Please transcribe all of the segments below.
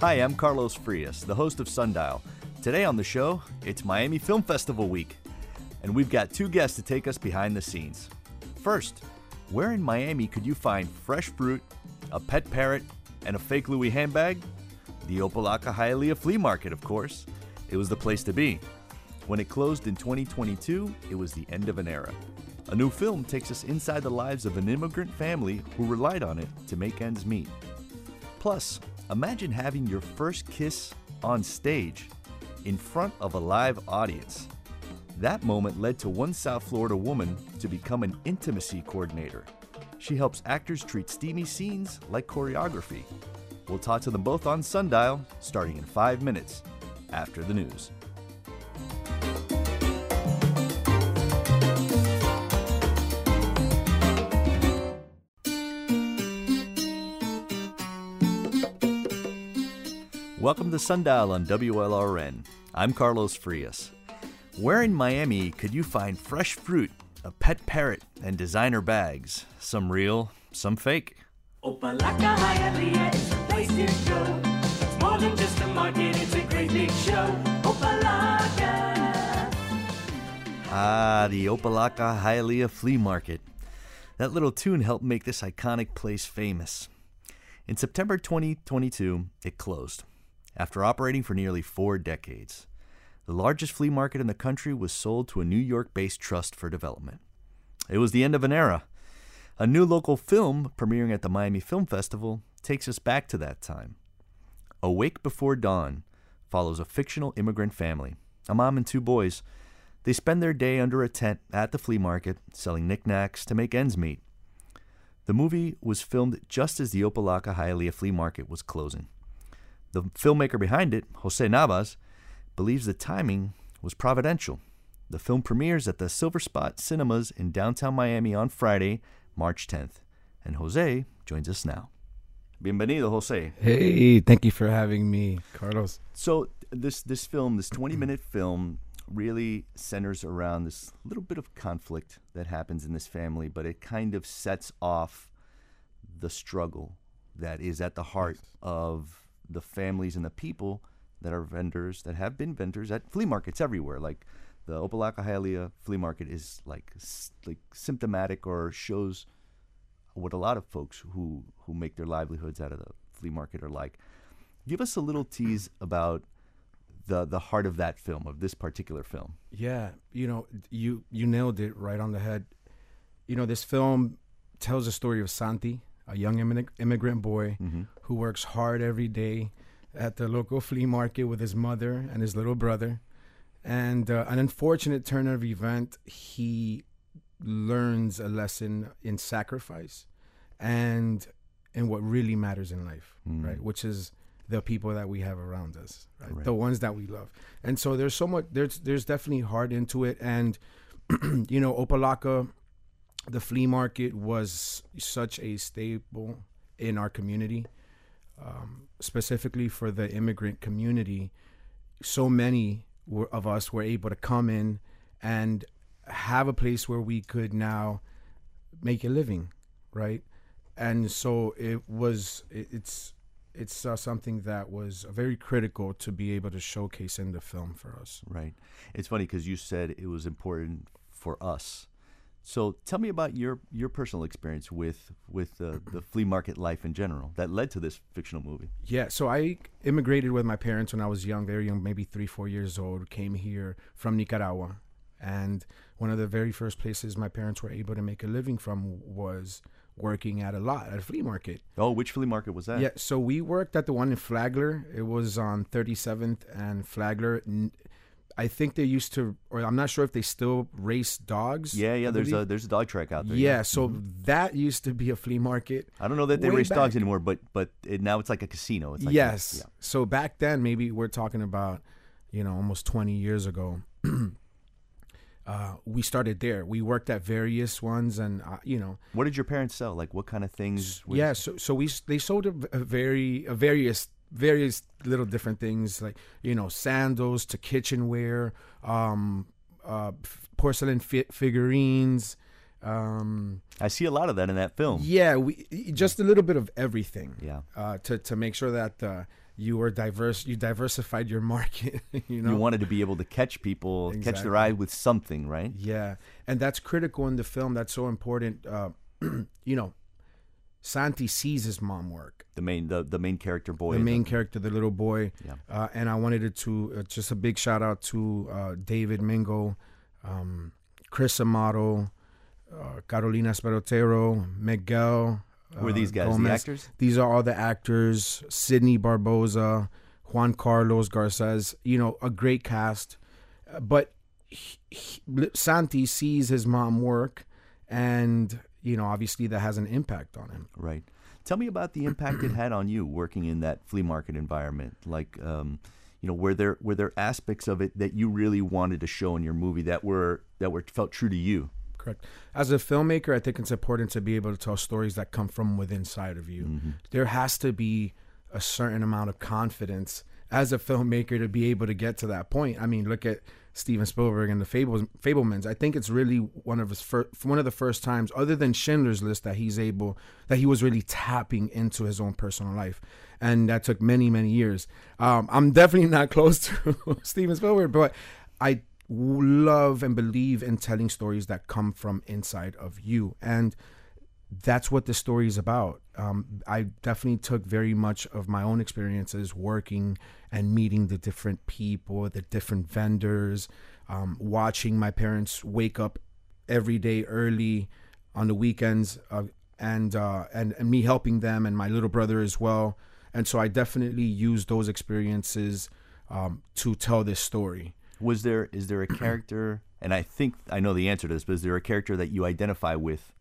Hi, I'm Carlos Frias, the host of Sundial. Today on the show, it's Miami Film Festival week, and we've got two guests to take us behind the scenes. First, where in Miami could you find fresh fruit, a pet parrot, and a fake Louis handbag? The Opa-locka Hialeah Flea Market, of course. It was the place to be. When it closed in 2022, it was the end of an era. A new film takes us inside the lives of an immigrant family who relied on it to make ends meet. Plus, imagine having your first kiss on stage in front of a live audience. That moment led to one South Florida woman to become an intimacy coordinator. She helps actors treat steamy scenes like choreography. We'll talk to them both on Sundial starting in five minutes after the news. Welcome to Sundial on WLRN. I'm Carlos Frias. Where in Miami could you find fresh fruit, a pet parrot, and designer bags? Some real, some fake. Opa-locka Hialeah is the place to go. It's more than just a market, it's a great big show. Opa-locka. Ah, the Opa-locka Hialeah Flea Market. That little tune helped make this iconic place famous. In September 2022, it closed. After operating for nearly four decades, the largest flea market in the country was sold to a New York based trust for development. It was the end of an era. A new local film premiering at the Miami Film Festival takes us back to that time. Awake Before Dawn follows a fictional immigrant family, a mom and two boys. They spend their day under a tent at the flea market selling knickknacks to make ends meet. The movie was filmed just as the Opa-locka Hialeah Flea Market was closing. The filmmaker behind it, Jose Navas, believes the timing was providential. The film premieres at the Silverspot Cinemas in downtown Miami on Friday, March 10th. And Jose joins us now. Bienvenido, Jose. Hey, thank you for having me, Carlos. So this this film, this 20 minute film, really centers around this little bit of conflict that happens in this family, but it kind of sets off the struggle that is at the heart of the families and the people that are vendors that have been vendors at flea markets everywhere. Like the Opa-locka Hialeah flea market is like like symptomatic or shows what a lot of folks who who make their livelihoods out of the flea market are like. Give us a little tease about the the heart of that film of this particular film. Yeah, you know, you you nailed it right on the head. You know, this film tells the story of Santi, a young immigrant boy who works hard every day at the local flea market with his mother and his little brother. And uh, an unfortunate turn of event, he learns a lesson in sacrifice and in what really matters in life, right? Which is the people that we have around us, right? Right. The ones that we love. And so there's so much there's there's definitely heart into it and you know, Opa-locka, the flea market was such a staple in our community, um, specifically for the immigrant community. So many were, of us were able to come in and have a place where we could now make a living, right? And so it was. It, it's it's uh, something that was very critical to be able to showcase in the film for us. Right. It's funny because you said it was important for us. So tell me about your your personal experience with with uh, the flea market life in general that led to this fictional movie. Yeah, so I immigrated with my parents when I was young, very young, maybe three, four years old. Came here from Nicaragua, and one of the very first places my parents were able to make a living from was working at a lot at a flea market. Oh, which flea market was that? Yeah, so we worked at the one in Flagler. It was on 37th and Flagler. I think they used to, or I'm not sure if they still race dogs. Yeah, yeah. There's a there's a dog track out there. yeah. So that used to be a flea market. I don't know that they race dogs anymore, but but it, now it's like a casino. It's like a- yes. yeah. So back then, maybe we're talking about, you know, almost 20 years ago. uh, we started there. We worked at various ones, and uh, you know, What did your parents sell? Like what kind of things? was- yeah. So so we they sold a very a various various little different things like you know sandals to kitchenware, um, uh, porcelain fi- figurines. Um, I see a lot of that in that film. yeah, we just a little bit of everything. Yeah. uh, to to make sure that uh, you were diverse. You diversified your market. you know, You wanted to be able to catch people, catch their eye with something, right? Yeah, and that's critical in the film. That's so important. Uh, you know, Santi sees his mom work. The main the, the main character boy. the in main character, the little boy. Yeah. Uh, and I wanted it to uh, just a big shout out to uh, David Mingo, um, Chris Amato, uh, Carolina Sperotero, Miguel. Who are uh, these guys? The Gomez. actors? These are all the actors. Sidney Barboza, Juan Carlos Garces. You know, a great cast. Uh, But he, he, Santi sees his mom work, and you know, obviously that has an impact on him. Right. Tell me about the impact it had on you working in that flea market environment. Like, um, you know, were there were there aspects of it that you really wanted to show in your movie that were that were felt true to you? Correct. As a filmmaker, I think it's important to be able to tell stories that come from within side of you. There has to be a certain amount of confidence as a filmmaker to be able to get to that point. I mean, look at Steven Spielberg and the Fables, Fabelmans. I think it's really one of his first, one of the first times, other than Schindler's List, that he's able that he was really tapping into his own personal life, and that took many many years. Um, I'm definitely not close to Steven Spielberg, but I love and believe in telling stories that come from inside of you and that's what the story is about. Um, i definitely took very much of my own experiences working and meeting the different people the different vendors um, watching my parents wake up every day early on the weekends uh, and, uh, and and me helping them and my little brother as well. And so i definitely use those experiences um, to tell this story. Was there is there a character and I think I know the answer to this, but is there a character that you identify with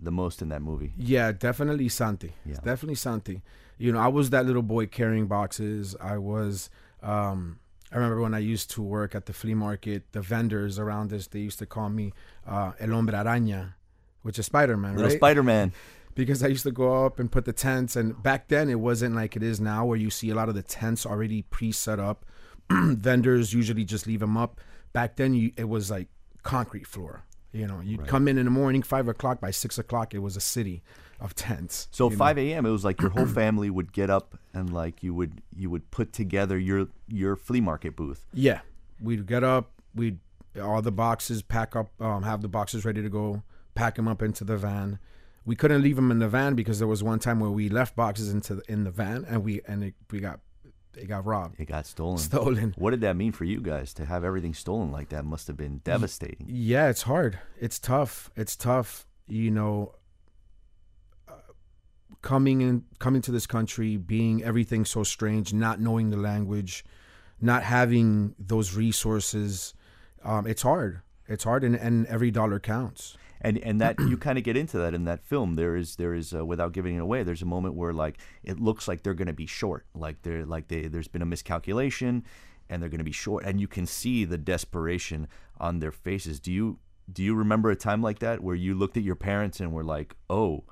the most in that movie? Yeah, definitely Santi. It's Yeah. definitely Santi. You know, I was that little boy carrying boxes. I was. Um, I remember when I used to work at the flea market. The vendors around us they used to call me uh, El Hombre Araña, which is Spider Man, Little right? Spider Man. because I used to go up and put the tents. And back then, it wasn't like it is now, where you see a lot of the tents already pre-set up. Vendors usually just leave them up. Back then, you, it was like concrete floor. You know, you'd come in in the morning, five o'clock. By six o'clock, it was a city of tents. So 5 a.m. It was like your whole family would get up and like you would you would put together your your flea market booth. Yeah, we'd get up. We'd all the boxes pack up, um, have the boxes ready to go, pack them up into the van. We couldn't leave them in the van because there was one time where we left boxes into the, in the van and we and it, we got it got robbed, It got stolen. stolen. What did that mean for you guys to have everything stolen like that? Must have been devastating. Yeah, it's hard. It's tough. It's tough. You know, uh, coming in, coming to this country, being everything so strange, not knowing the language, not having those resources. Um, it's hard. It's hard, and, and every dollar counts. And and that you kind of get into that in that film. There is there is uh, without giving it away there's a moment where like it looks like they're going to be short. Like they're like they there's been a miscalculation and they're going to be short. And you can see the desperation on their faces. Do you do you remember a time like that where you looked at your parents and were like oh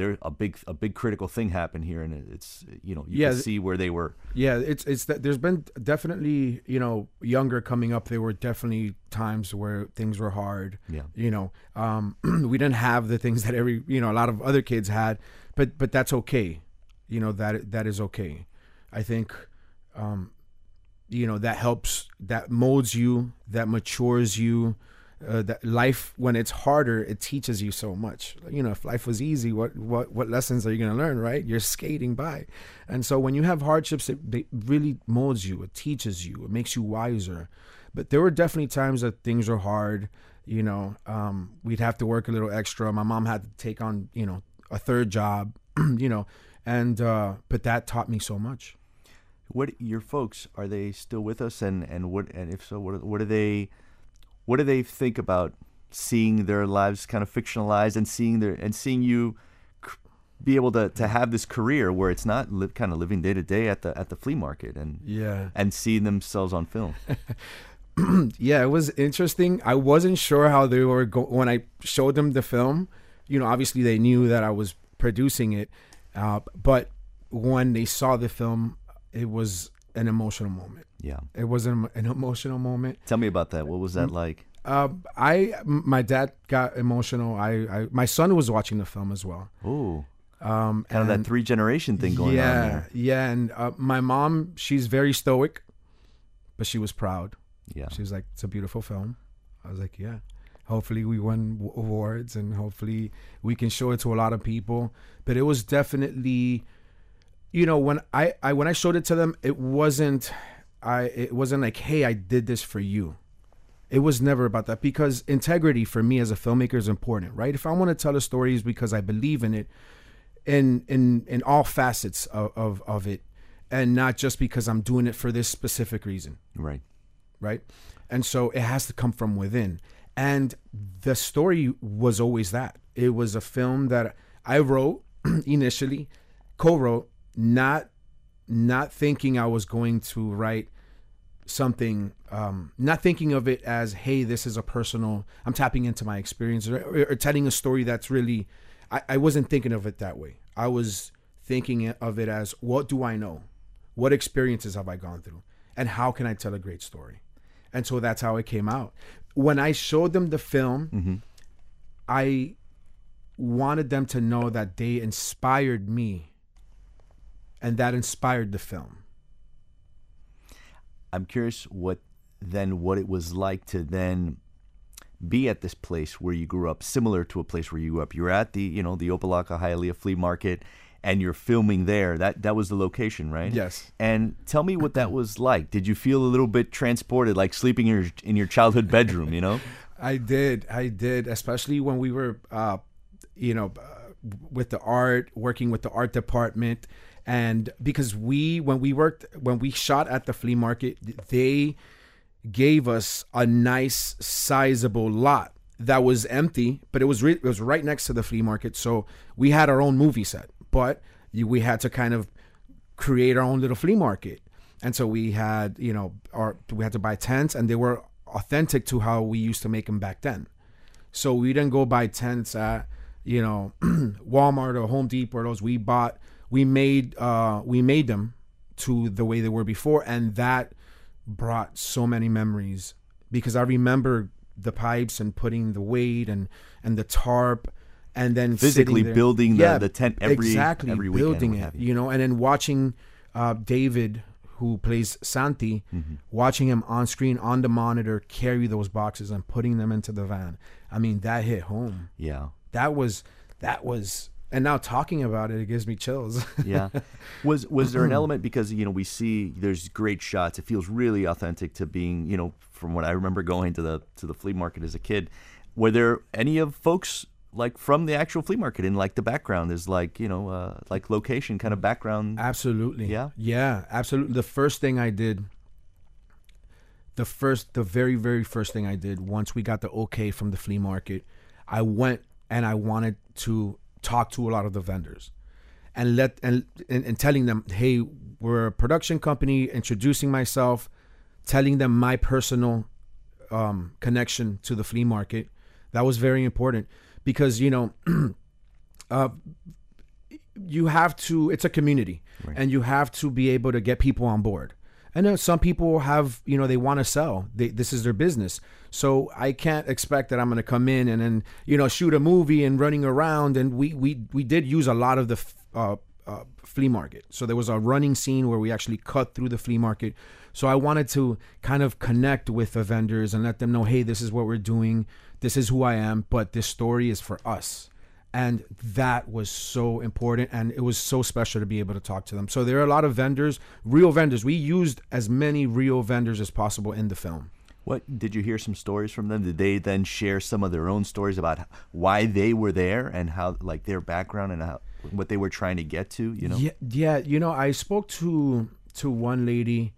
there a big a big critical thing happened here and it's you know you Yeah, can see where they were Yeah, it's it's that there's been definitely you know younger coming up. There were definitely times where things were hard. Yeah. you know, um, we didn't have the things that every you know a lot of other kids had, but but that's okay. You know that that is okay. I think, um, you know that helps that molds you, that matures you. Uh, that life when it's harder it teaches you so much. You know if life was easy what what what lessons are you going to learn right? You're skating by. And so when you have hardships it, it really molds you it teaches you it makes you wiser. But there were definitely times that things were hard you know um, we'd have to work a little extra. My mom had to take on you know a third job you know and uh, but that taught me so much. What your folks are they still with us? And and what and if so what are- what do they what do they think about seeing their lives kind of fictionalized and seeing their and seeing you be able to, to have this career where it's not li- kind of living day to day at the at the flea market and yeah and seeing themselves on film yeah, it was interesting. I wasn't sure how they were go- when I showed them the film. You know, obviously they knew that I was producing it, uh, but when they saw the film, it was an emotional moment. yeah It was an, an emotional moment. tell me about that what was that like Uh, I, my dad got emotional. I, I, my son was watching the film as well. oh Um, Kind of that three generation thing going yeah, on there. Yeah, and uh, my mom, she's very stoic, but she was proud. Yeah. She was like, "It's a beautiful film." I was like, "Yeah." Hopefully, we win awards, and hopefully, we can show it to a lot of people. But it was definitely, you know, when I, I when I showed it to them, it wasn't, I it wasn't like, "Hey, I did this for you." It was never about that because integrity for me as a filmmaker is important, right? If I want to tell a story, is because I believe in it, in in in all facets of, of of it, and not just because I'm doing it for this specific reason Right. right? And so it has to come from within. And the story was always that. It was a film that I wrote initially, co-wrote, not not thinking I was going to write something um not thinking of it as hey this is a personal i'm tapping into my experience or, or, or telling a story that's really I, I wasn't thinking of it that way. I was thinking of it as what do i know? What experiences have i gone through? And how can i tell a great story? And so that's how it came out. When i showed them the film i wanted them to know that they inspired me and that inspired the film I'm curious what then what it was like to then be at this place where you grew up, similar to a place where you grew up. You're at the you know the Opa-locka Hialeah Flea Market, and you're filming there. That that was the location, right? Yes. And tell me what that was like. Did you feel a little bit transported, like sleeping in your in your childhood bedroom? You know? I did. I did, especially when we were, uh, you know, uh, with the art, working with the art department, and because we, when we worked, when we shot at the flea market, they gave us a nice, sizable lot that was empty, but it was re- it was right next to the flea market, so we had our own movie set, but we had to kind of create our own little flea market. And so we had, you know, our we had to buy tents and they were authentic to how we used to make them back then. So we didn't go buy tents at, you know, Walmart or Home Depot or those. We bought we made uh we made them to the way they were before and that brought so many memories because I remember the pipes and putting the weight and and the tarp and then Physically building the- the tent every- exactly every building it you. you know and then watching uh, David who plays Santi Mm-hmm. watching him on screen on the monitor carry those boxes and putting them into the van I mean that hit home Yeah. that was that was and now talking about it it gives me chills yeah. Was was there an element because you know we see there's great shots. It feels really authentic to being you know from what I remember going to the to the flea market as a kid. Were there any of folks like from the actual flea market in like the background is like you know uh, like location kind of background? Absolutely. Yeah? Yeah, absolutely. The first thing I did, the first, the very, very first thing I did once we got the okay from the flea market, I went and I wanted to talk to a lot of the vendors and let and, and, and telling them, hey, we're a production company, introducing myself, telling them my personal um, connection to the flea market. That was very important because you know uh, you have to it's a community and you have to be able to get people on board and then some people have you know they want to sell. They, this is their business. So i can't expect that i'm going to come in and then you know shoot a movie and running around. And we we we did use a lot of the uh, uh, flea market. So there was a running scene where we actually cut through the flea market. So i wanted to kind of connect with the vendors and let them know hey this is what we're doing. This is who i am but this story is for us and that was so important and it was so special to be able to talk to them so there are a lot of vendors real vendors we used as many real vendors as possible in the film What did you hear some stories from them? Did they then share some of their own stories about why they were there and how like their background and how, what they were trying to get to? You know? yeah yeah you know i spoke to to one lady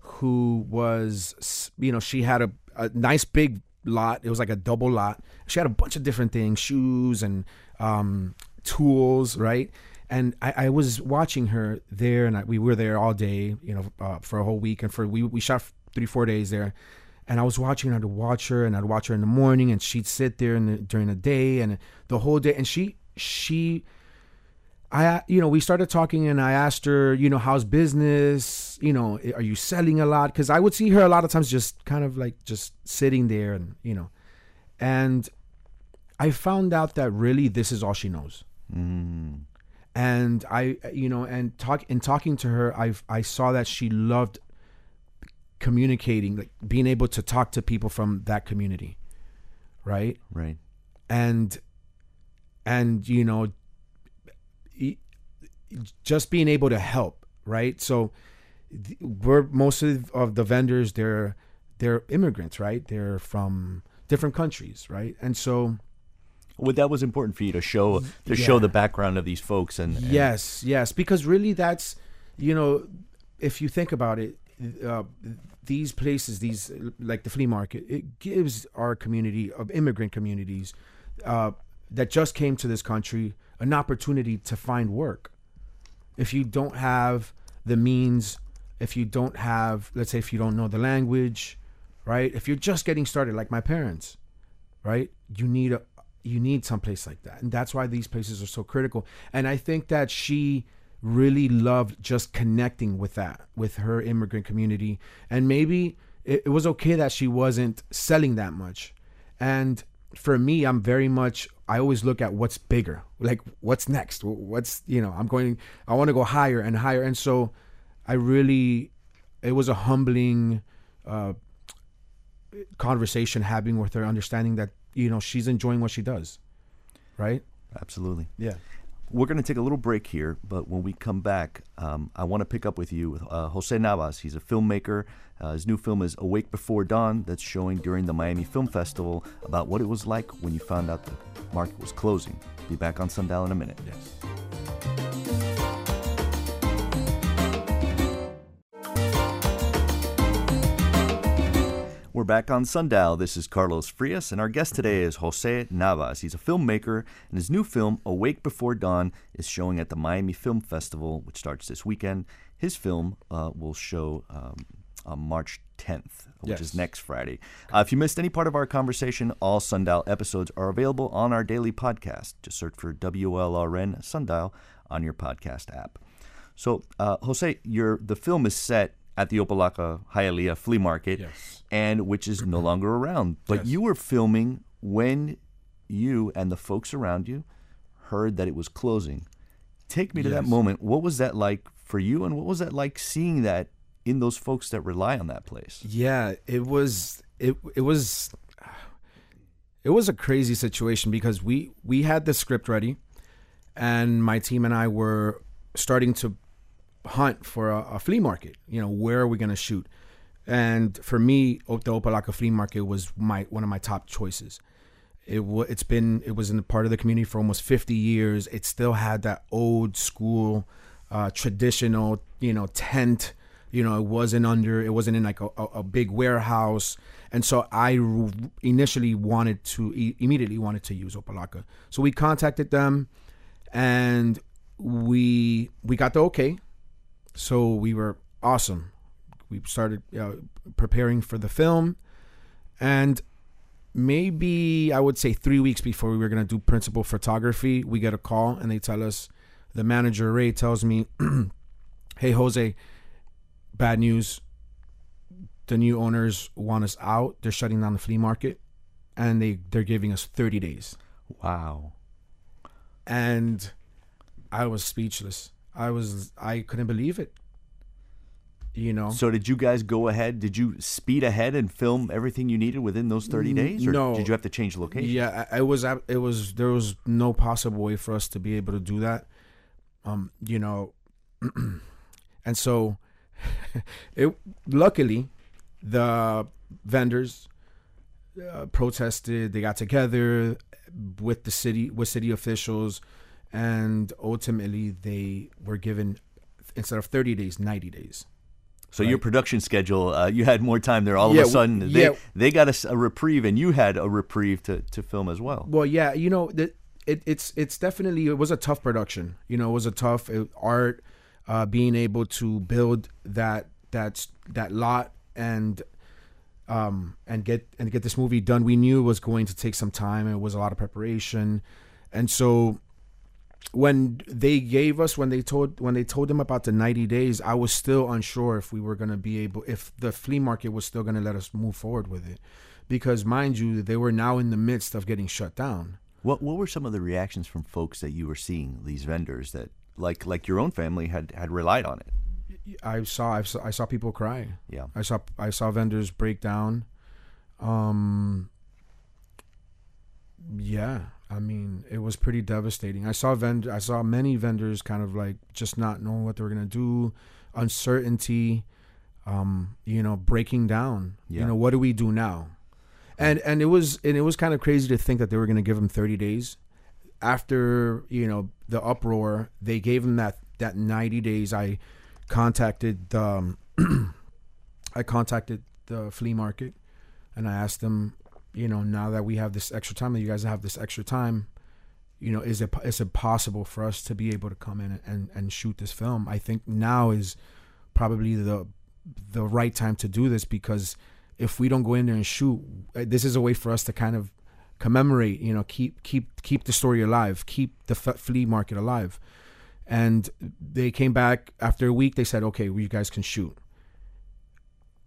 who was you know she had a, a nice big lot it was like a double lot she had a bunch of different things shoes and um tools right? And I, I was watching her there and I, we were there all day you know uh, for a whole week and for we, we shot three four days there. And I was watching her, I'd watch her and I'd watch her in the morning and she'd sit there in the, during the day and the whole day and she she I you know we started talking and I asked her you know how's business? You know are you selling a lot? Because I would see her a lot of times just kind of like just sitting there and you know. And I found out that really this is all she knows Mm. and I, you know, and talk in talking to her, I I saw that she loved communicating, like being able to talk to people from that community, right? Right. and and you know just being able to help right so we're most of, of the vendors they're they're immigrants right they're from different countries right and so Well, that was important for you to show to show the background of these folks and, and yes yes because really that's you know if you think about it uh, these places these like the flea market it gives our community of immigrant communities uh, that just came to this country an opportunity to find work. If you don't have the means if you don't have let's say if you don't know the language right? If you're just getting started like my parents right? You need a you need someplace like that. And that's why these places are so critical. And i think that she really loved just connecting with that with her immigrant community. And maybe it, it was okay that she wasn't selling that much. And for me i'm very much i always look at what's bigger like what's next? What's you know i'm going i want to go higher and higher. And so i really it was a humbling uh conversation having with her understanding that you know she's enjoying what she does right absolutely. yeah We're going to take a little break here, but when we come back, um, I want to pick up with you with uh, Jose Navas. He's a filmmaker. Uh, his new film is Awake Before Dawn, that's showing during the Miami Film Festival about what it was like when you found out the market was closing. Be back on Sundial in a minute. yes We're back on Sundial. This is Carlos Frias, and our guest today is Jose Navas. He's a filmmaker, and his new film, Awake Before Dawn, is showing at the Miami Film Festival, which starts this weekend. His film uh, will show um, on March 10th, which is next Friday. Uh, if you missed any part of our conversation, all Sundial episodes are available on our daily podcast. Just search for WLRN Sundial on your podcast app. So, uh, Jose, your the film is set at the Opa-locka Hialeah Flea Market, Yes. and which is no longer around. But Yes. you were filming when you and the folks around you heard that it was closing. Take me to that moment. What was that like for you, and what was that like seeing that in those folks that rely on that place? Yeah, it was it it was it was a crazy situation because we we had the script ready and my team and I were starting to hunt for a, a flea market. You know, where are we going to shoot? And for me, the Opa-locka Flea Market was my one of my top choices. It wa it's been it was in the part of the community for almost 50 years. It still had that old school uh, traditional, you know, tent. You know, it wasn't under it wasn't in like a, a, a big warehouse. And so I initially wanted to e- immediately wanted to use Opa-locka. So we contacted them and we we got the okay. So we were awesome. We started uh, preparing for the film, and maybe I would say three weeks before we were gonna do principal photography, we get a call and they tell us, the manager Ray tells me, "Hey Jose, bad news. The new owners want us out. They're shutting down the flea market, and they they're giving us 30 days." Wow. and I was speechless. I was I couldn't believe it. You know, So did you guys go ahead? Did you speed ahead and film everything you needed within those thirty days, or no. did you have to change location? yeah, I- it was it was there was no possible way for us to be able to do that. Um, you know, and so it luckily the vendors uh, protested. They got together with the city with city officials, and ultimately they were given instead of thirty days, ninety days. So your production schedule, uh, you had more time there. All Yeah, of a sudden, they yeah. they got a reprieve, and you had a reprieve to, to film as well. Well, yeah, you know, the, it, it's it's definitely it was a tough production. You know, it was a tough uh, art, uh, being able to build that that that lot and um and get and get this movie done. We knew it was going to take some time. It was a lot of preparation, and so when they gave us when they told when they told them about the 90 days i was still unsure if we were going to be able if the flea market was still going to let us move forward with it because mind you they were now in the midst of getting shut down What what were some of the reactions from folks that you were seeing? These vendors that like like your own family had had relied on it. I saw I saw, I saw people cry. Yeah. I saw I saw vendors break down. Um yeah, I mean, it was pretty devastating. I saw vend I saw many vendors kind of like just not knowing what they were going to do, uncertainty, um, you know, breaking down. Yeah. You know, what do we do now? And and it was and it was kind of crazy to think that they were going to give him 30 days. After, you know, the uproar, they gave him that that 90 days. I contacted the um, I contacted the flea market and I asked them, you know, now that we have this extra time, that you guys have this extra time, you know, is it is it possible for us to be able to come in and, and shoot this film? I think now is probably the the right time to do this because if we don't go in there and shoot, uh, this is a way for us to kind of commemorate, you know, keep keep keep the story alive, keep the flea market alive. And they came back after a week. They said, "Okay, well, you guys can shoot."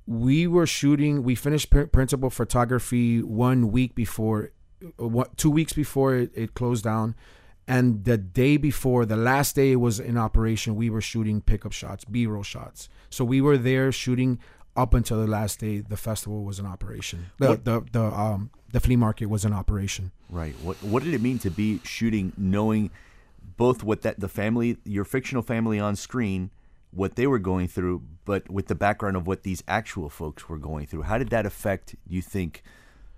We were shooting we finished pr- principal photography one week before uh, what two weeks before it, it closed down. And the day before the last day it was in operation we were shooting pickup shots b-roll shots. So we were there shooting up until the last day the festival was in operation. The What- the, the um the flea market was in operation. Right. What What did it mean to be shooting, knowing both what that the family, your fictional family on screen, what they were going through, but with the background of what these actual folks were going through? How did that affect you think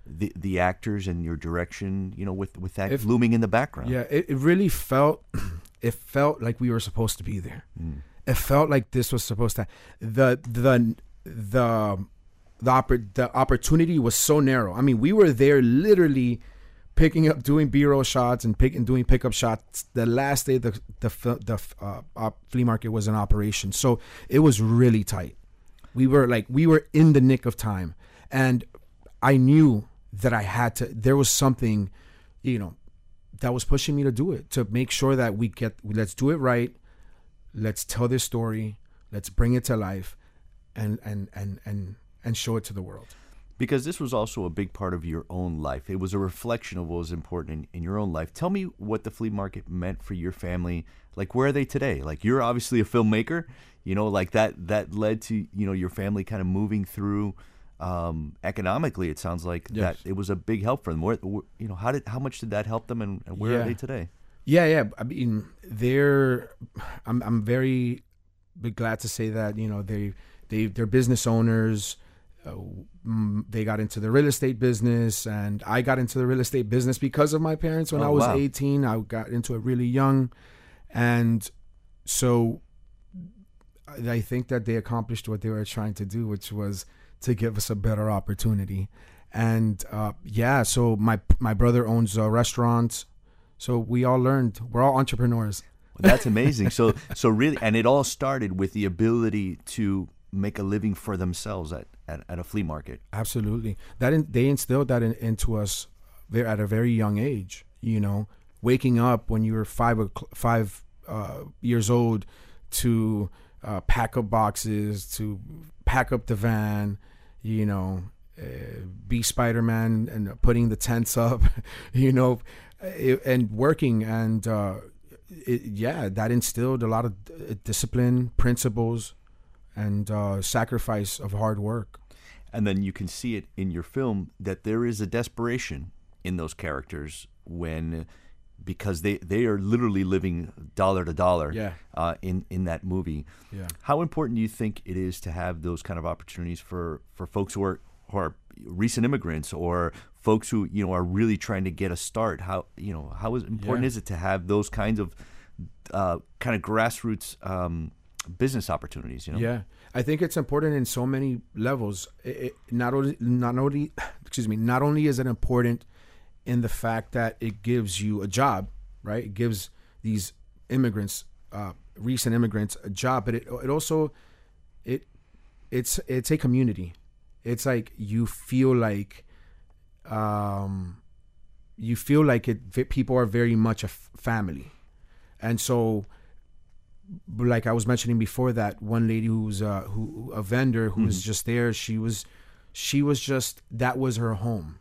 the the actors and your direction? You know, with with that If- looming in the background. Yeah, it, it really felt it felt like we were supposed to be there. Hmm. It felt like this was supposed to the the the the oppor- the opportunity was so narrow. I mean, we were there literally picking up doing B-roll shots and pick and doing pickup shots the last day the the the uh, uh, flea market was in operation. So it was really tight. We were like we were in the nick of time and I knew that I had to there was something you know that was pushing me to do it to make sure that we get let's do it right let's tell this story let's bring it to life and and and and and show it to the world because this was also a big part of your own life. It was a reflection of what was important in, in your own life. Tell me what the flea market meant for your family. Like, where are they today? Like, you're obviously a filmmaker. You know, like that that led to you know your family kind of moving through um, economically. It sounds like Yes. that it was a big help for them. Where, you know, how did how much did that help them, and, and where Yeah. are they today? Yeah, yeah. I mean, they're. I'm. I'm very glad to say that you know they they they're business owners. Uh, they got into the real estate business, and I got into the real estate business because of my parents. When Oh, I was wow. 18, I got into it really young, and so I I think that they accomplished what they were trying to do, which was to give us a better opportunity. And uh, yeah, so my my brother owns a restaurant. So we all learned. We're all entrepreneurs. That's amazing. so so really, and it all started with the ability to make a living for themselves at, at, at a flea market. Absolutely. That in, they instilled that in, into us ve- at a very young age. You know, waking up when you were five five uh, years old to uh, pack up boxes, to pack up the van. You know, uh, be Spider Man and putting the tents up. You know, it, and working and. Uh, it, yeah, that instilled a lot of uh, discipline, principles, and uh, sacrifice of hard work. and then you can see it in your film that there is a desperation in those characters when because they they are literally living dollar to dollar Yeah. uh, in in that movie Yeah. how important do you think it is to have those kind of opportunities for for folks who are who are recent immigrants or folks who you know are really trying to get a start how you know how is important Yeah. is it to have those kinds of uh, kind of grassroots um, business opportunities you know Yeah, I think it's important in so many levels. It, not only, not only, excuse me, not only is it important in the fact that it gives you a job, right? It gives these immigrants, uh, recent immigrants, a job, but it it also it it's it's a community. It's like you feel like, um, you feel like it. People are very much a f- family, and so like I was mentioning before that one lady who's uh who a vendor who was just there she was she was just that was her home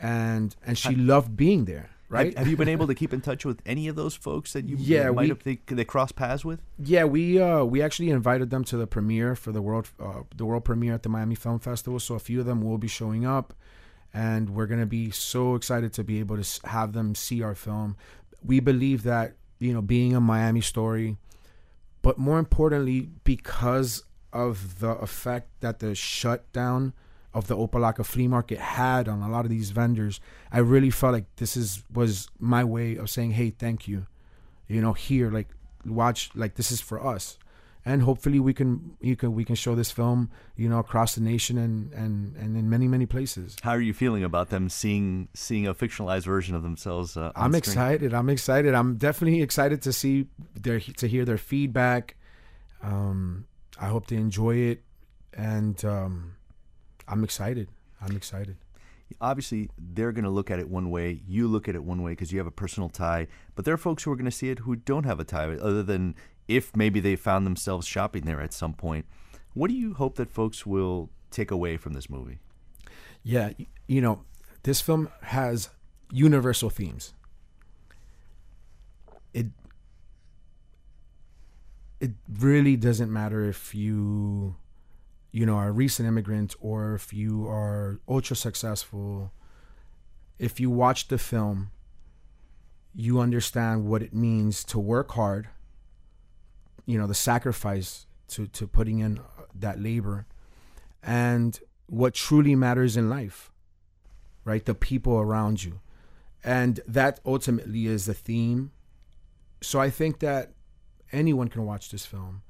and and she loved being there right? Have, have you been able to keep in touch with any of those folks that you Yeah, might we- have they, they cross paths with? Yeah, we uh we actually invited them to the premiere for the world uh, the world premiere at the Miami Film Festival. So a few of them will be showing up, and we're gonna be so excited to be able to have them see our film. We believe that you know being a Miami story, but more importantly because of the effect that the shutdown of the Opa-locka flea market had on a lot of these vendors, I really felt like this is was my way of saying, hey, thank you. You know here like watch like this is for us and hopefully we can you can we can show this film you know across the nation and and and in many many places. How are you feeling about them seeing seeing a fictionalized version of themselves? Uh, i'm screen? excited. I'm excited. I'm definitely excited to see their to hear their feedback. Um i hope they enjoy it. And um i'm excited. I'm excited. Obviously they're going to look at it one way. You look at it one way because you have a personal tie. But there are folks who are going to see it who don't have a tie other than if maybe they found themselves shopping there at some point what do you hope that folks will take away from this movie Yeah, you know, this film has universal themes. It it really doesn't matter if you you know are a recent immigrant or if you are ultra successful. If you watch the film, you understand what it means to work hard. You know, the sacrifice to to putting in that labor and what truly matters in life, right? The people around you. And that ultimately is the theme. So I think that anyone can watch this film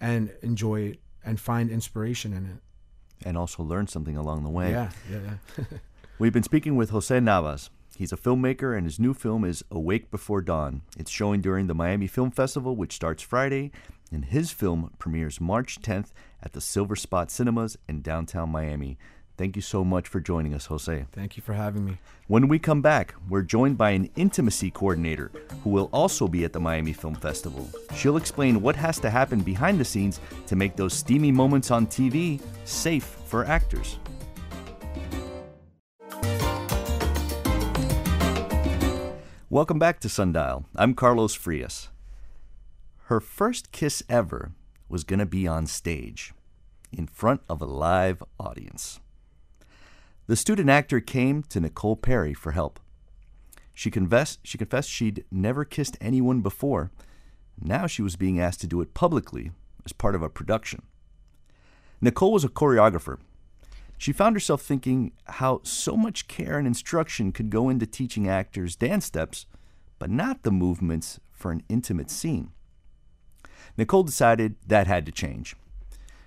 and enjoy it and find inspiration in it. and also learn something along the way Yeah, yeah, yeah. We've been speaking with Jose Navas. He's a filmmaker, and his new film is Awake Before Dawn. It's showing during the Miami Film Festival, which starts Friday, and his film premieres March 10th at the Silverspot Cinemas in downtown Miami. Thank you so much for joining us, Jose. Thank you for having me. When we come back, we're joined by an intimacy coordinator who will also be at the Miami Film Festival. She'll explain what has to happen behind the scenes to make those steamy moments on TV safe for actors. Welcome back to Sundial. I'm Carlos Frias. Her first kiss ever was going to be on stage in front of a live audience. The student actor came to Nicole Perry for help. She confessed she confessed she'd never kissed anyone before. Now she was being asked to do it publicly as part of a production. Nicole was a choreographer. She found herself thinking how so much care and instruction could go into teaching actors dance steps, but not the movements for an intimate scene. Nicole decided that had to change.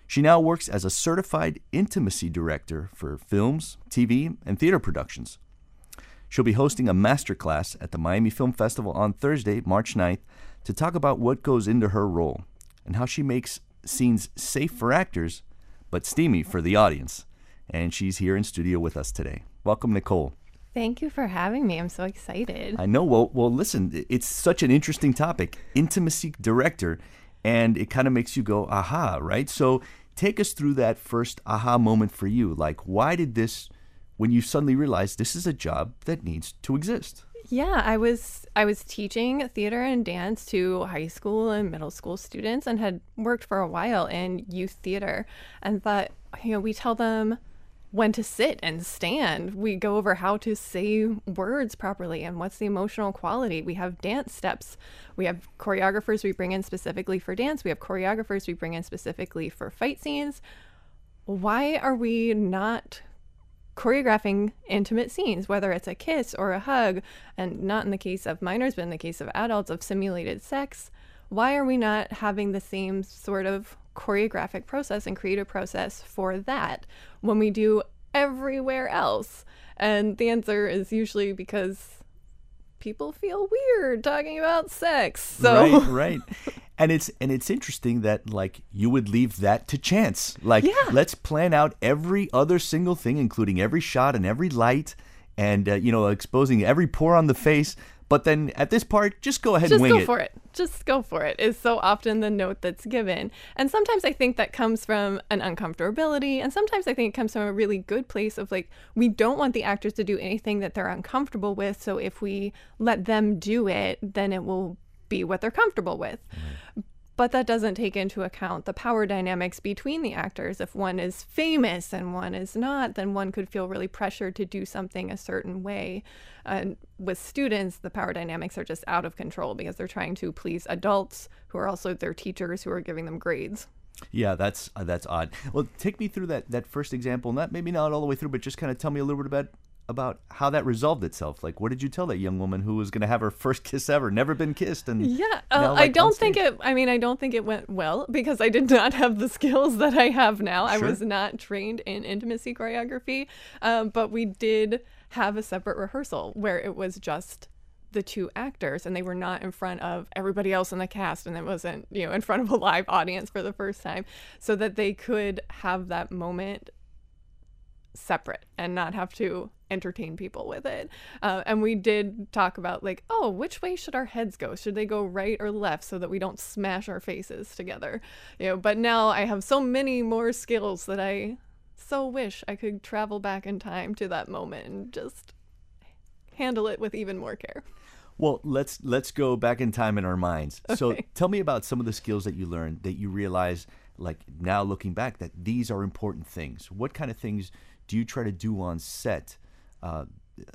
She now works as a certified intimacy director for films, TV, and theater productions. She'll be hosting a masterclass at the Miami Film Festival on Thursday, March 9th, to talk about what goes into her role and how she makes scenes safe for actors but steamy for the audience. And she's here in studio with us today. Welcome, Nicole. Thank you for having me. I'm so excited. I know. Well, well, listen, it's such an interesting topic, intimacy director, and it kind of makes you go, aha, right? So take us through that first aha moment for you. Like, why did this, when you suddenly realized this is a job that needs to exist? Yeah, I was I was teaching theater and dance to high school and middle school students and had worked for a while in youth theater and thought, you know, we tell them when to sit and stand. We go over how to say words properly and what's the emotional quality. We have dance steps. We have choreographers we bring in specifically for dance. We have choreographers we bring in specifically for fight scenes. Why are we not choreographing intimate scenes, whether it's a kiss or a hug, and not in the case of minors, but in the case of adults, of simulated sex. Why are we not having the same sort of choreographic process and creative process for that when we do everywhere else? And the answer is usually because people feel weird talking about sex. So right, right. And it's and it's interesting that like you would leave that to chance. Like Yeah. let's plan out every other single thing, including every shot and every light, and uh, you know exposing every pore on the face. But then at this part, just go ahead just and wing it. Just go for it. just go for it is so often the note that's given. And sometimes I think that comes from an uncomfortability. And sometimes I think it comes from a really good place of like, we don't want the actors to do anything that they're uncomfortable with. So if we let them do it, then it will be what they're comfortable with. But that doesn't take into account the power dynamics between the actors. If one is famous and one is not, then one could feel really pressured to do something a certain way. And with students, the power dynamics are just out of control because they're trying to please adults who are also their teachers who are giving them grades. Yeah, that's uh, that's odd. Well, take me through that that first example. Not maybe not all the way through, but just kind of tell me a little bit about about how that resolved itself. Like, what did you tell that young woman who was going to have her first kiss ever, never been kissed, and Yeah, uh, I like, on don't think it. I mean, I don't think it went well because I did not have the skills that I have now. I was not trained in intimacy choreography, um, but we did have a separate rehearsal where it was just the two actors and they were not in front of everybody else in the cast and it wasn't you know in front of a live audience for the first time so that they could have that moment separate and not have to entertain people with it. Uh, and we did talk about like, oh, which way should our heads go? Should they go right or left so that we don't smash our faces together? You know, but now I have so many more skills that I so wish I could travel back in time to that moment and just handle it with even more care. Well, let's let's go back in time in our minds. So, tell me about some of the skills that you learned that you realize, like now looking back, that these are important things. What kind of things do you try to do on set? Uh,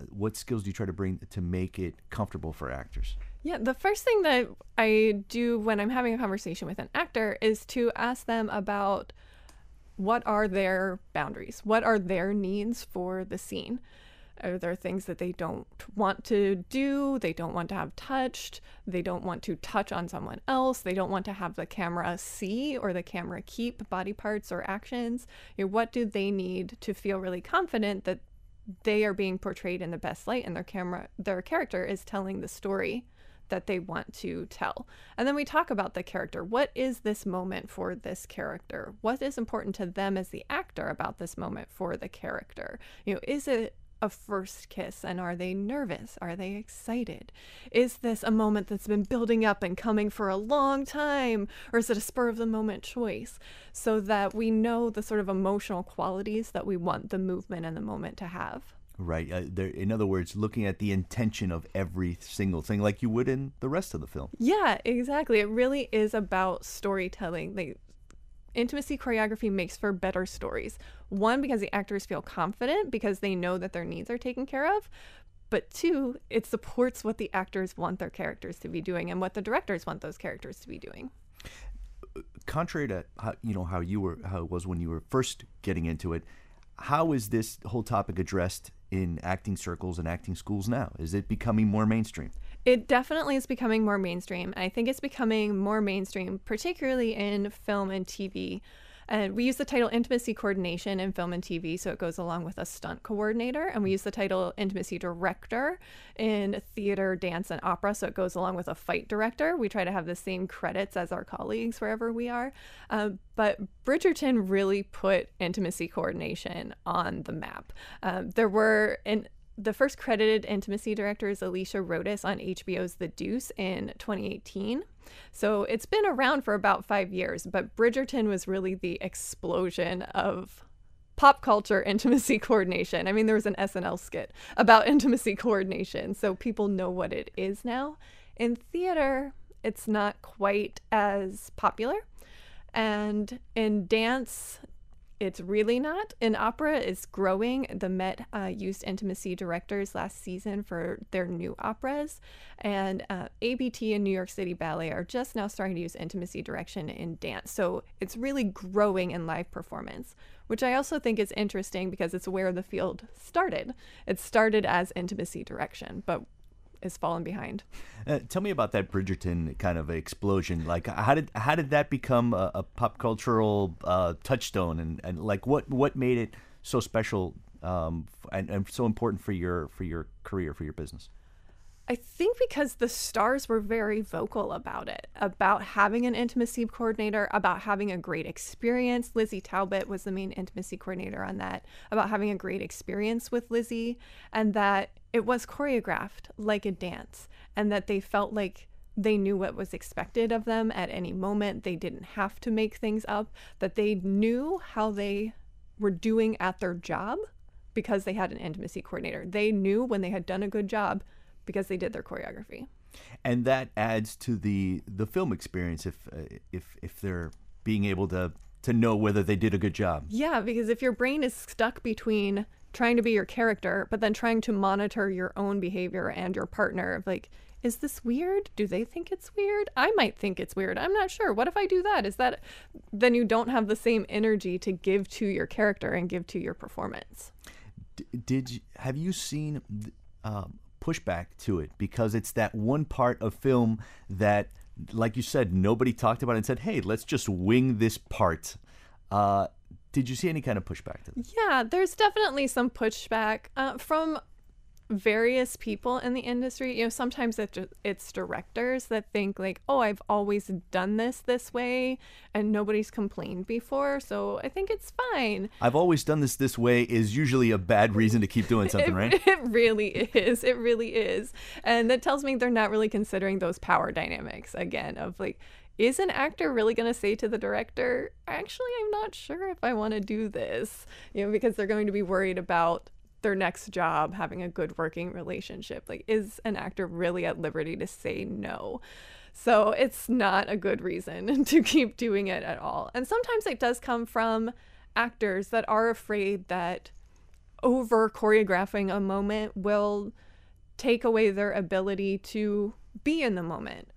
what skills do you try to bring to make it comfortable for actors? Yeah, the first thing that I do when I'm having a conversation with an actor is to ask them about what are their boundaries? What are their needs for the scene? Are there things that they don't want to do? They don't want to have touched? They don't want to touch on someone else? They don't want to have the camera see or the camera keep body parts or actions? You know, what do they need to feel really confident that they are being portrayed in the best light and their camera their character is telling the story that they want to tell. And then we talk about the character. What is this moment for this character? What is important to them as the actor about this moment for the character? You know, is it a first kiss and are they nervous? Are they excited? Is this a moment that's been building up and coming for a long time or is it a spur of the moment choice? So that we know the sort of emotional qualities that we want the movement and the moment to have. Right. Uh, there, in other words, looking at the intention of every single thing, like you would in the rest of the film. Yeah, exactly. It really is about storytelling. Like intimacy choreography makes for better stories. One because the actors feel confident because they know that their needs are taken care of. But two, it supports what the actors want their characters to be doing and what the directors want those characters to be doing. Contrary to how, you know how you were how it was when you were first getting into it, how is this whole topic addressed in acting circles and acting schools now? Is it becoming more mainstream? It definitely is becoming more mainstream. I think it's becoming more mainstream, particularly in film and TV. And we use the title intimacy coordination in film and TV, so it goes along with a stunt coordinator. And we use the title intimacy director in theater, dance, and opera, so it goes along with a fight director. We try to have the same credits as our colleagues wherever we are. Uh, but Bridgerton really put intimacy coordination on the map. Um, there were in the first credited intimacy director is Alicia Rodis on HBO's The Deuce in 2018. So it's been around for about five years, but Bridgerton was really the explosion of pop culture intimacy coordination. I mean, there was an SNL skit about intimacy coordination, so people know what it is now. In theater, it's not quite as popular. And in dance, it's really not. In opera, it's growing. The Met uh, used intimacy directors last season for their new operas, and uh, ABT and New York City Ballet are just now starting to use intimacy direction in dance. So it's really growing in live performance, which I also think is interesting because it's where the field started. It started as intimacy direction, but is fallen behind. Uh, tell me about that Bridgerton kind of explosion. Like, how did how did that become a, a pop cultural uh, touchstone, and, and like what what made it so special um, and, and so important for your for your career for your business? I think because the stars were very vocal about it, about having an intimacy coordinator, about having a great experience. Lizzy Talbot was the main intimacy coordinator on that, about having a great experience with Lizzy, and that it was choreographed like a dance, and that they felt like they knew what was expected of them at any moment. They didn't have to make things up, that they knew how they were doing at their job because they had an intimacy coordinator. They knew when they had done a good job because they did their choreography. and that adds to the the film experience if uh, if if they're being able to to know whether they did a good job. Yeah, because if your brain is stuck between trying to be your character, but then trying to monitor your own behavior and your partner, of like, is this weird? Do they think it's weird? I might think it's weird. I'm not sure. What if I do that? Is that then you don't have the same energy to give to your character and give to your performance? D- did you, have you seen um, pushback to it because it's that one part of film that, like you said, nobody talked about and said, "Hey, let's just wing this part." Uh, did you see any kind of pushback to this? Yeah, there's definitely some pushback uh, from various people in the industry. You know, sometimes it it's directors that think like, "Oh, I've always done this this way, and nobody's complained before, so I think it's fine." I've always done this this way is usually a bad reason to keep doing something, it, right? It really is. It really is. And that tells me they're not really considering those power dynamics again of like, is an actor really going to say to the director, actually, I'm not sure if I want to do this? You know, because they're going to be worried about their next job having a good working relationship. Like, is an actor really at liberty to say no? So it's not a good reason to keep doing it at all. And sometimes it does come from actors that are afraid that over choreographing a moment will take away their ability to be in the moment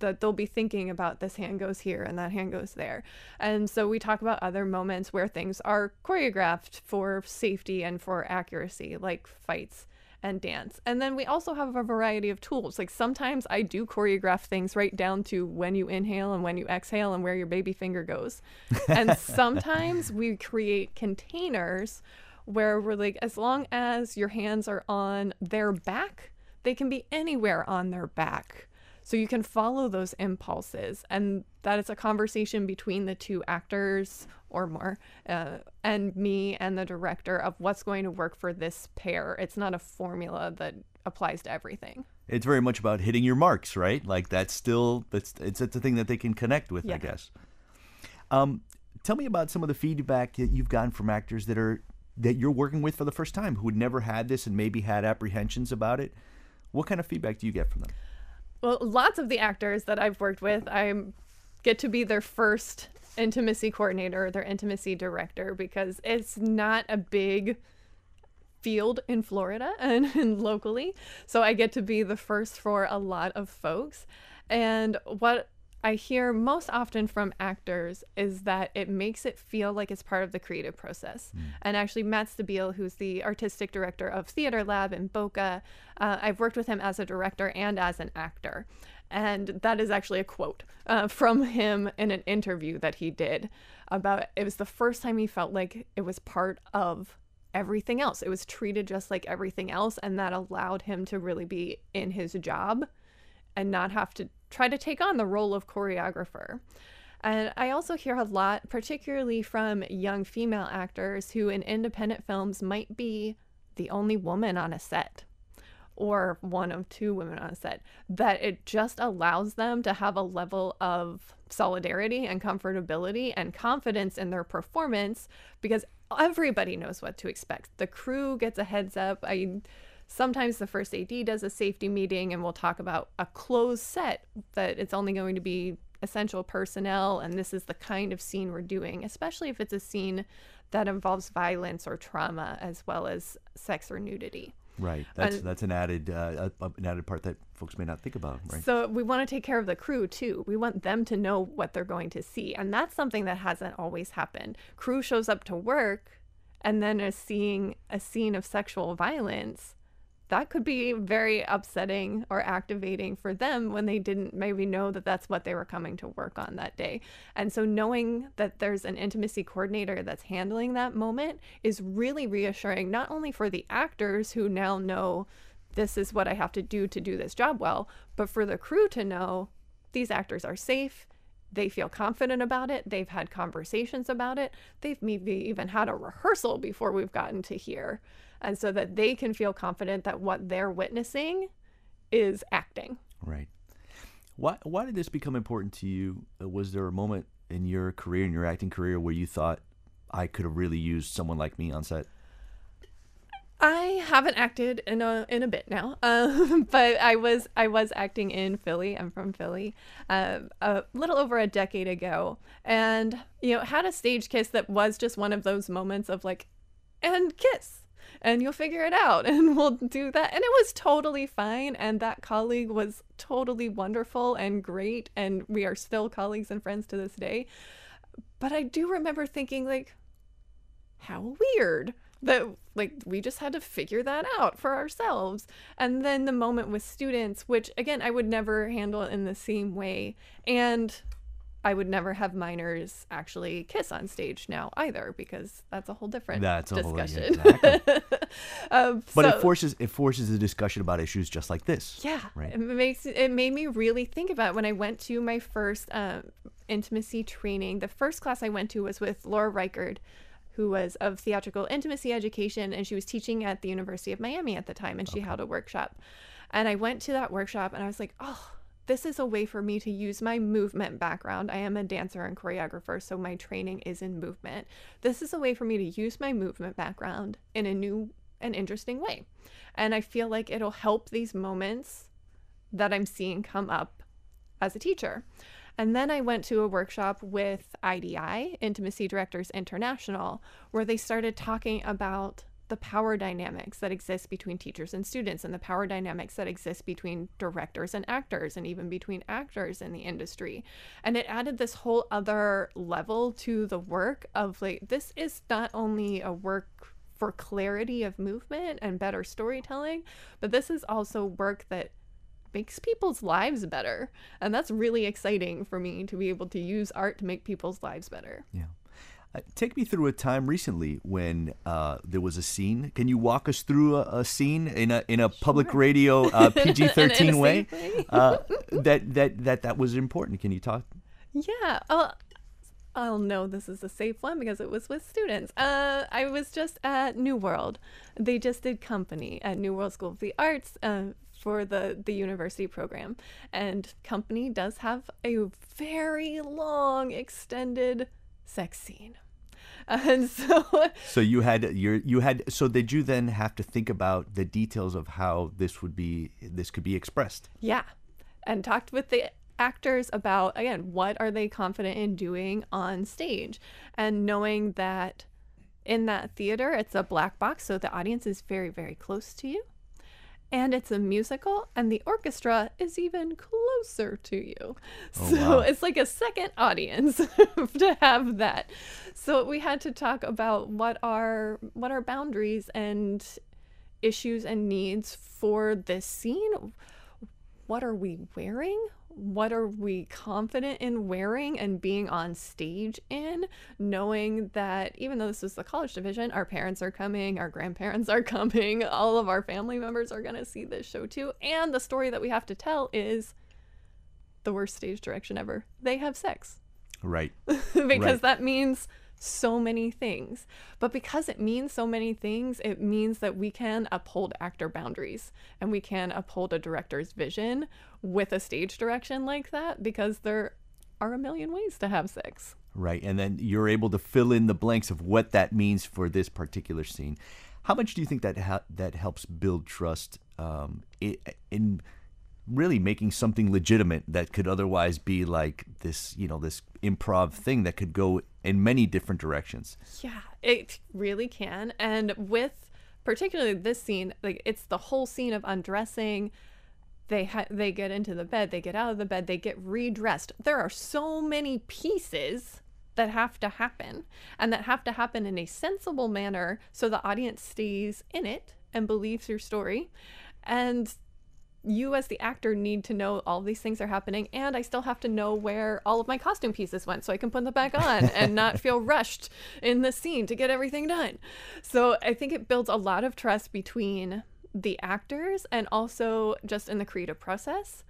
that they'll be thinking about this hand goes here and that hand goes there. And so we talk about other moments where things are choreographed for safety and for accuracy, like fights and dance. And then we also have a variety of tools. Like sometimes I do choreograph things right down to when you inhale and when you exhale and where your baby finger goes. and sometimes we create containers where we're like, as long as your hands are on their back, they can be anywhere on their back. So you can follow those impulses, and that is a conversation between the two actors or more, uh, and me and the director of what's going to work for this pair. It's not a formula that applies to everything. It's very much about hitting your marks, right? Like that's still that's it's, it's a thing that they can connect with, I guess. Um, tell me about some of the feedback that you've gotten from actors that are that you're working with for the first time who had never had this and maybe had apprehensions about it. What kind of feedback do you get from them? Well, lots of the actors that I've worked with, I get to be their first intimacy coordinator, their intimacy director, because it's not a big field in Florida and, and locally. So I get to be the first for a lot of folks. And what I hear most often from actors is that it makes it feel like it's part of the creative process. And actually, Matt Stabile, who's the artistic director of Theater Lab in Boca, uh, I've worked with him as a director and as an actor. And that is actually a quote uh, from him in an interview that he did about it was the first time he felt like it was part of everything else. It was treated just like everything else. And that allowed him to really be in his job and not have to try to take on the role of choreographer. And I also hear a lot, particularly from young female actors who in independent films might be the only woman on a set or one of two women on a set, that it just allows them to have a level of solidarity and comfortability and confidence in their performance because everybody knows what to expect. The crew gets a heads up. I sometimes the first AD does a safety meeting and we'll talk about a closed set that it's only going to be essential personnel and this is the kind of scene we're doing, especially if it's a scene that involves violence or trauma as well as sex or nudity. Right. That's And- that's an added uh, uh, an added part that folks may not think about, right? So we want to take care of the crew too. We want them to know what they're going to see. And that's something that hasn't always happened. Crew shows up to work and then is seeing a scene of sexual violence. That could be very upsetting or activating for them when they didn't maybe know that that's what they were coming to work on that day. And so knowing that there's an intimacy coordinator that's handling that moment is really reassuring, not only for the actors who now know this is what I have to do to do this job well, but for the crew to know these actors are safe. They feel confident about it. They've had conversations about it. They've maybe even had a rehearsal before we've gotten to here. And so that they can feel confident that what they're witnessing is acting. Right. Why why did this become important to you? Uh, Was there a moment in your career, in your acting career, where you thought I could have really used someone like me on set? I haven't acted in a in a bit now, um, but I was I was acting in Philly. I'm from Philly, um, a little over a decade ago, and you know had a stage kiss that was just one of those moments of like, and kiss, and you'll figure it out, and we'll do that, and it was totally fine, and that colleague was totally wonderful and great, and we are still colleagues and friends to this day. But I do remember thinking like, how weird that like we just had to figure that out for ourselves and then the moment with students which again i would never handle in the same way and i would never have minors actually kiss on stage now either because that's a whole different That's a whole- yeah, discussion exactly. um, But it forces it forces a discussion about issues just like this. yeah, Right. it makes it made me really think about it. when I went to my first um, intimacy training. The first class I went to was with Laura Rikard, who was of theatrical intimacy education, and she was teaching at the University of Miami at the time, and she held a workshop. And I went to that workshop, and I was like, oh. This is a way for me to use my movement background. I am a dancer and choreographer, so my training is in movement. This is a way for me to use my movement background in a new and interesting way. And I feel like it'll help these moments that I'm seeing come up as a teacher. And then I went to a workshop with IDI, Intimacy Directors International, where they started talking about the power dynamics that exist between teachers and students and the power dynamics that exist between directors and actors and even between actors in the industry. And it added this whole other level to the work of like, this is not only a work for clarity of movement and better storytelling, but this is also work that makes people's lives better. And that's really exciting for me to be able to use art to make people's lives better. Yeah. Uh, take me through a time recently when uh, there was a scene. Can you walk us through a, a scene in a in a public radio uh, PG thirteen way uh, that that that that was important? Can you talk? Yeah. Oh, I'll know this is a safe one because it was with students. Uh, I was just at New World. They just did company at New World School of the Arts uh, for the the university program, and company does have a very long, extended sex scene. And so So you had your you had so did you then have to think about the details of how this would be this could be expressed? Yeah. And talked with the actors about, again, what are they confident in doing on stage? And knowing that in that theater, it's a black box, so the audience is very, very close to you. And it's a musical, and the orchestra is even closer to you. Oh, so wow. it's like a second audience to have that. So we had to talk about what are what are boundaries and issues and needs for this scene what are we wearing? What are we confident in wearing and being on stage in? Knowing that even though this is the college division, our parents are coming, our grandparents are coming, all of our family members are going to see this show too. And the story that we have to tell is the worst stage direction ever. They have sex Right. because Right. that means so many things. But because it means so many things, it means that we can uphold actor boundaries and we can uphold a director's vision with a stage direction like that because there are a million ways to have sex. Right. And then you're able to fill in the blanks of what that means for this particular scene. How much do you think that ha- that helps build trust um, i- in really making something legitimate that could otherwise be like this, you know, this improv thing that could go in many different directions? Yeah, it really can. And with particularly this scene, like it's the whole scene of undressing. They ha- they get into the bed, they get out of the bed, they get redressed. There are so many pieces that have to happen and that have to happen in a sensible manner so the audience stays in it and believes your story. And you as the actor need to know all these things are happening and i still have to know where all of my costume pieces went so i can put them back on and not feel rushed in the scene to get everything done. So i think it builds a lot of trust between the actors and also just in the creative process.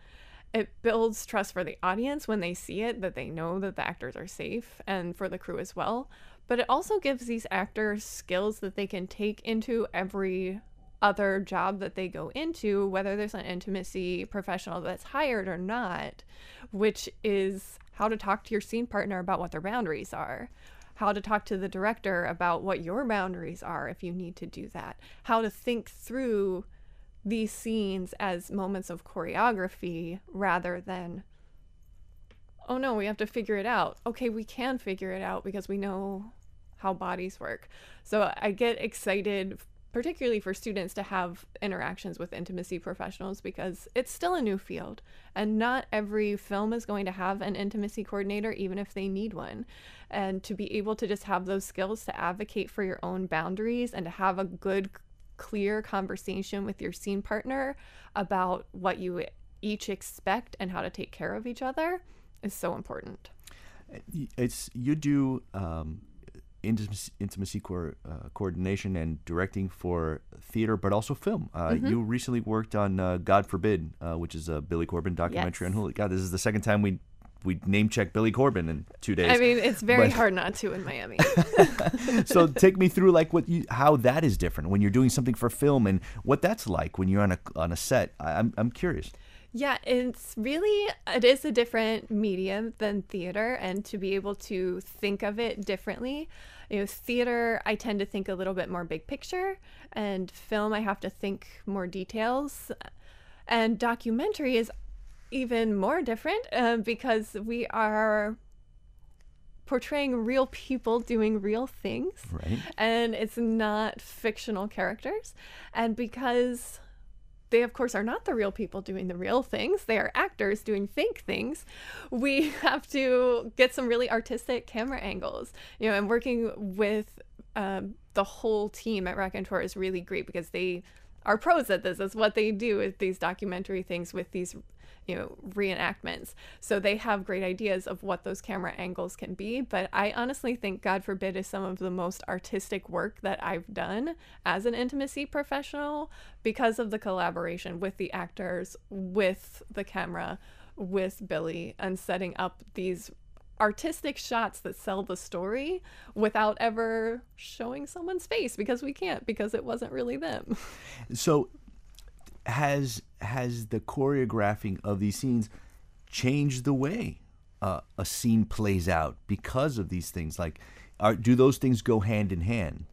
It builds trust for the audience when they see it that they know that the actors are safe and for the crew as well. But it also gives these actors skills that they can take into every other job that they go into, whether there's an intimacy professional that's hired or not, which is how to talk to your scene partner about what their boundaries are, how to talk to the director about what your boundaries are if you need to do that, how to think through these scenes as moments of choreography rather than oh no, we have to figure it out. Okay, we can figure it out because we know how bodies work. So I get excited particularly for students to have interactions with intimacy professionals because it's still a new field and not every film is going to have an intimacy coordinator even if they need one. And to be able to just have those skills to advocate for your own boundaries and to have a good clear conversation with your scene partner about what you each expect and how to take care of each other is so important. It's you do um, intimacy, intimacy co- uh, coordination and directing for theater, but also film. Uh, Mm-hmm. You recently worked on uh, God Forbid, uh, which is a Billy Corben documentary Yes. on Hulu. God, this is the second time we we name check Billy Corben in two days. i mean it's very But- hard not to in miami so take me through like what you how that is different when you're doing something for film and what that's like when you're on a on a set. I, I'm I'm curious. Yeah, it's really it is a different medium than theater and to be able to think of it differently. You know, theater I tend to think a little bit more big picture and film I have to think more details. And documentary is even more different uh, because we are portraying real people doing real things. Right. and it's not fictional characters. And because they of course are not the real people doing the real things they are actors doing fake things we have to get some really artistic camera angles. You know and working with um, the whole team at Rakontur is really great because they are pros at this. That's what they do with these documentary things with these you know reenactments. So they have great ideas of what those camera angles can be but i honestly think god forbid is some of the most artistic work that i've done as an intimacy professional because of the collaboration with the actors with the camera with billy and setting up these artistic shots that sell the story without ever showing someone's face because we can't because it wasn't really them. So has has the choreographing of these scenes changed the way uh, a scene plays out because of these things? Like, are, do those things go hand in hand?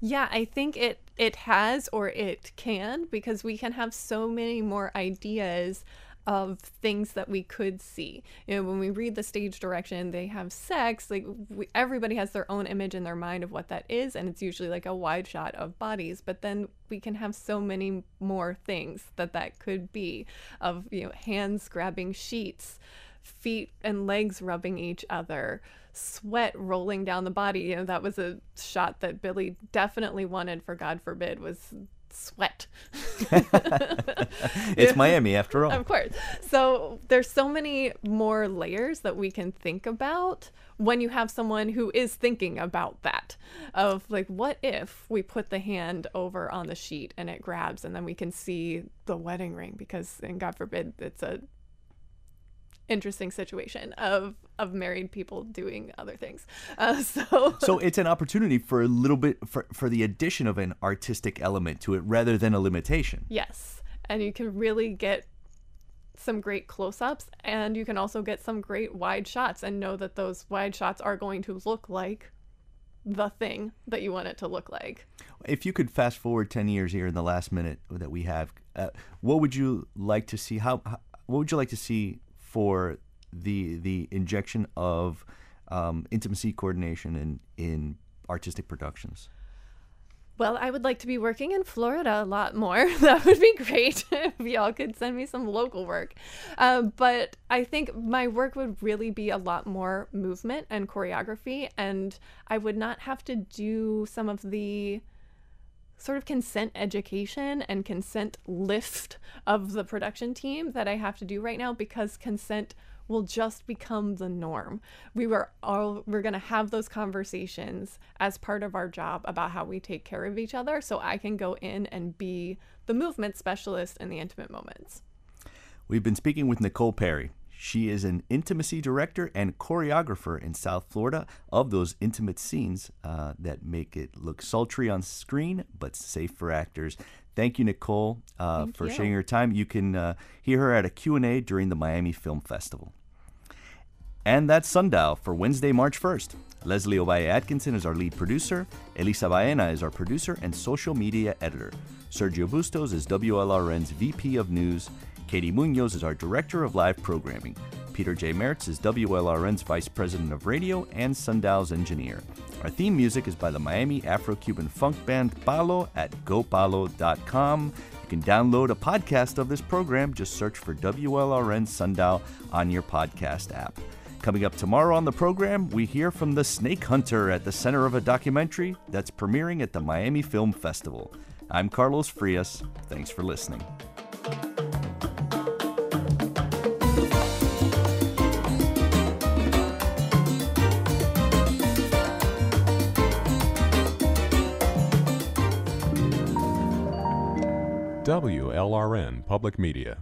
Yeah, I think it it has or it can because we can have so many more ideas of things that we could see. You know, when we read the stage direction, they have sex. Like we, everybody has their own image in their mind of what that is, and it's usually like a wide shot of bodies. But then we can have so many more things that that could be of you know hands grabbing sheets feet and legs rubbing each other, sweat rolling down the body. You know, that was a shot that Billy definitely wanted for God forbid was sweat. It's Miami after all. Of course. So there's so many more layers that we can think about when you have someone who is thinking about that of like what if we put the hand over on the sheet and it grabs and then we can see the wedding ring because and God forbid it's a interesting situation of of married people doing other things. Uh, so so it's an opportunity for a little bit for, for the addition of an artistic element to it rather than a limitation. Yes. And you can really get some great close ups and you can also get some great wide shots and know that those wide shots are going to look like the thing that you want it to look like. If you could fast forward 10 years here in the last minute that we have, uh, what would you like to see? How, how what would you like to see for the the injection of um, intimacy coordination in in artistic productions? Well, I would like to be working in Florida a lot more. that would be great if y'all could send me some local work. Uh, but I think my work would really be a lot more movement and choreography, and I would not have to do some of the sort of consent education and consent lift of the production team that I have to do right now because consent will just become the norm. We were all we're going to have those conversations as part of our job about how we take care of each other so I can go in and be the movement specialist in the intimate moments. We've been speaking with Nicole Perry. She is an intimacy director and choreographer in South Florida of those intimate scenes uh, that make it look sultry on screen but safe for actors. Thank you, Nicole, uh, Thank for you. sharing your time. You can uh, hear her at a Q&A during the Miami Film Festival. And that's Sundial for Wednesday, March 1st. Leslie Ovalle Atkinson is our lead producer. Elisa Baena is our producer and social media editor. Sergio Bustos is WLRN's VP of News. Katie Munoz is our director of live programming. Peter J. Mertz is WLRN's vice president of radio and Sundial's engineer. Our theme music is by the Miami Afro Cuban funk band Palo at gopalo.com. You can download a podcast of this program. Just search for WLRN Sundial on your podcast app. Coming up tomorrow on the program, we hear from the snake hunter at the center of a documentary that's premiering at the Miami Film Festival. I'm Carlos Frias. Thanks for listening. WLRN Public Media.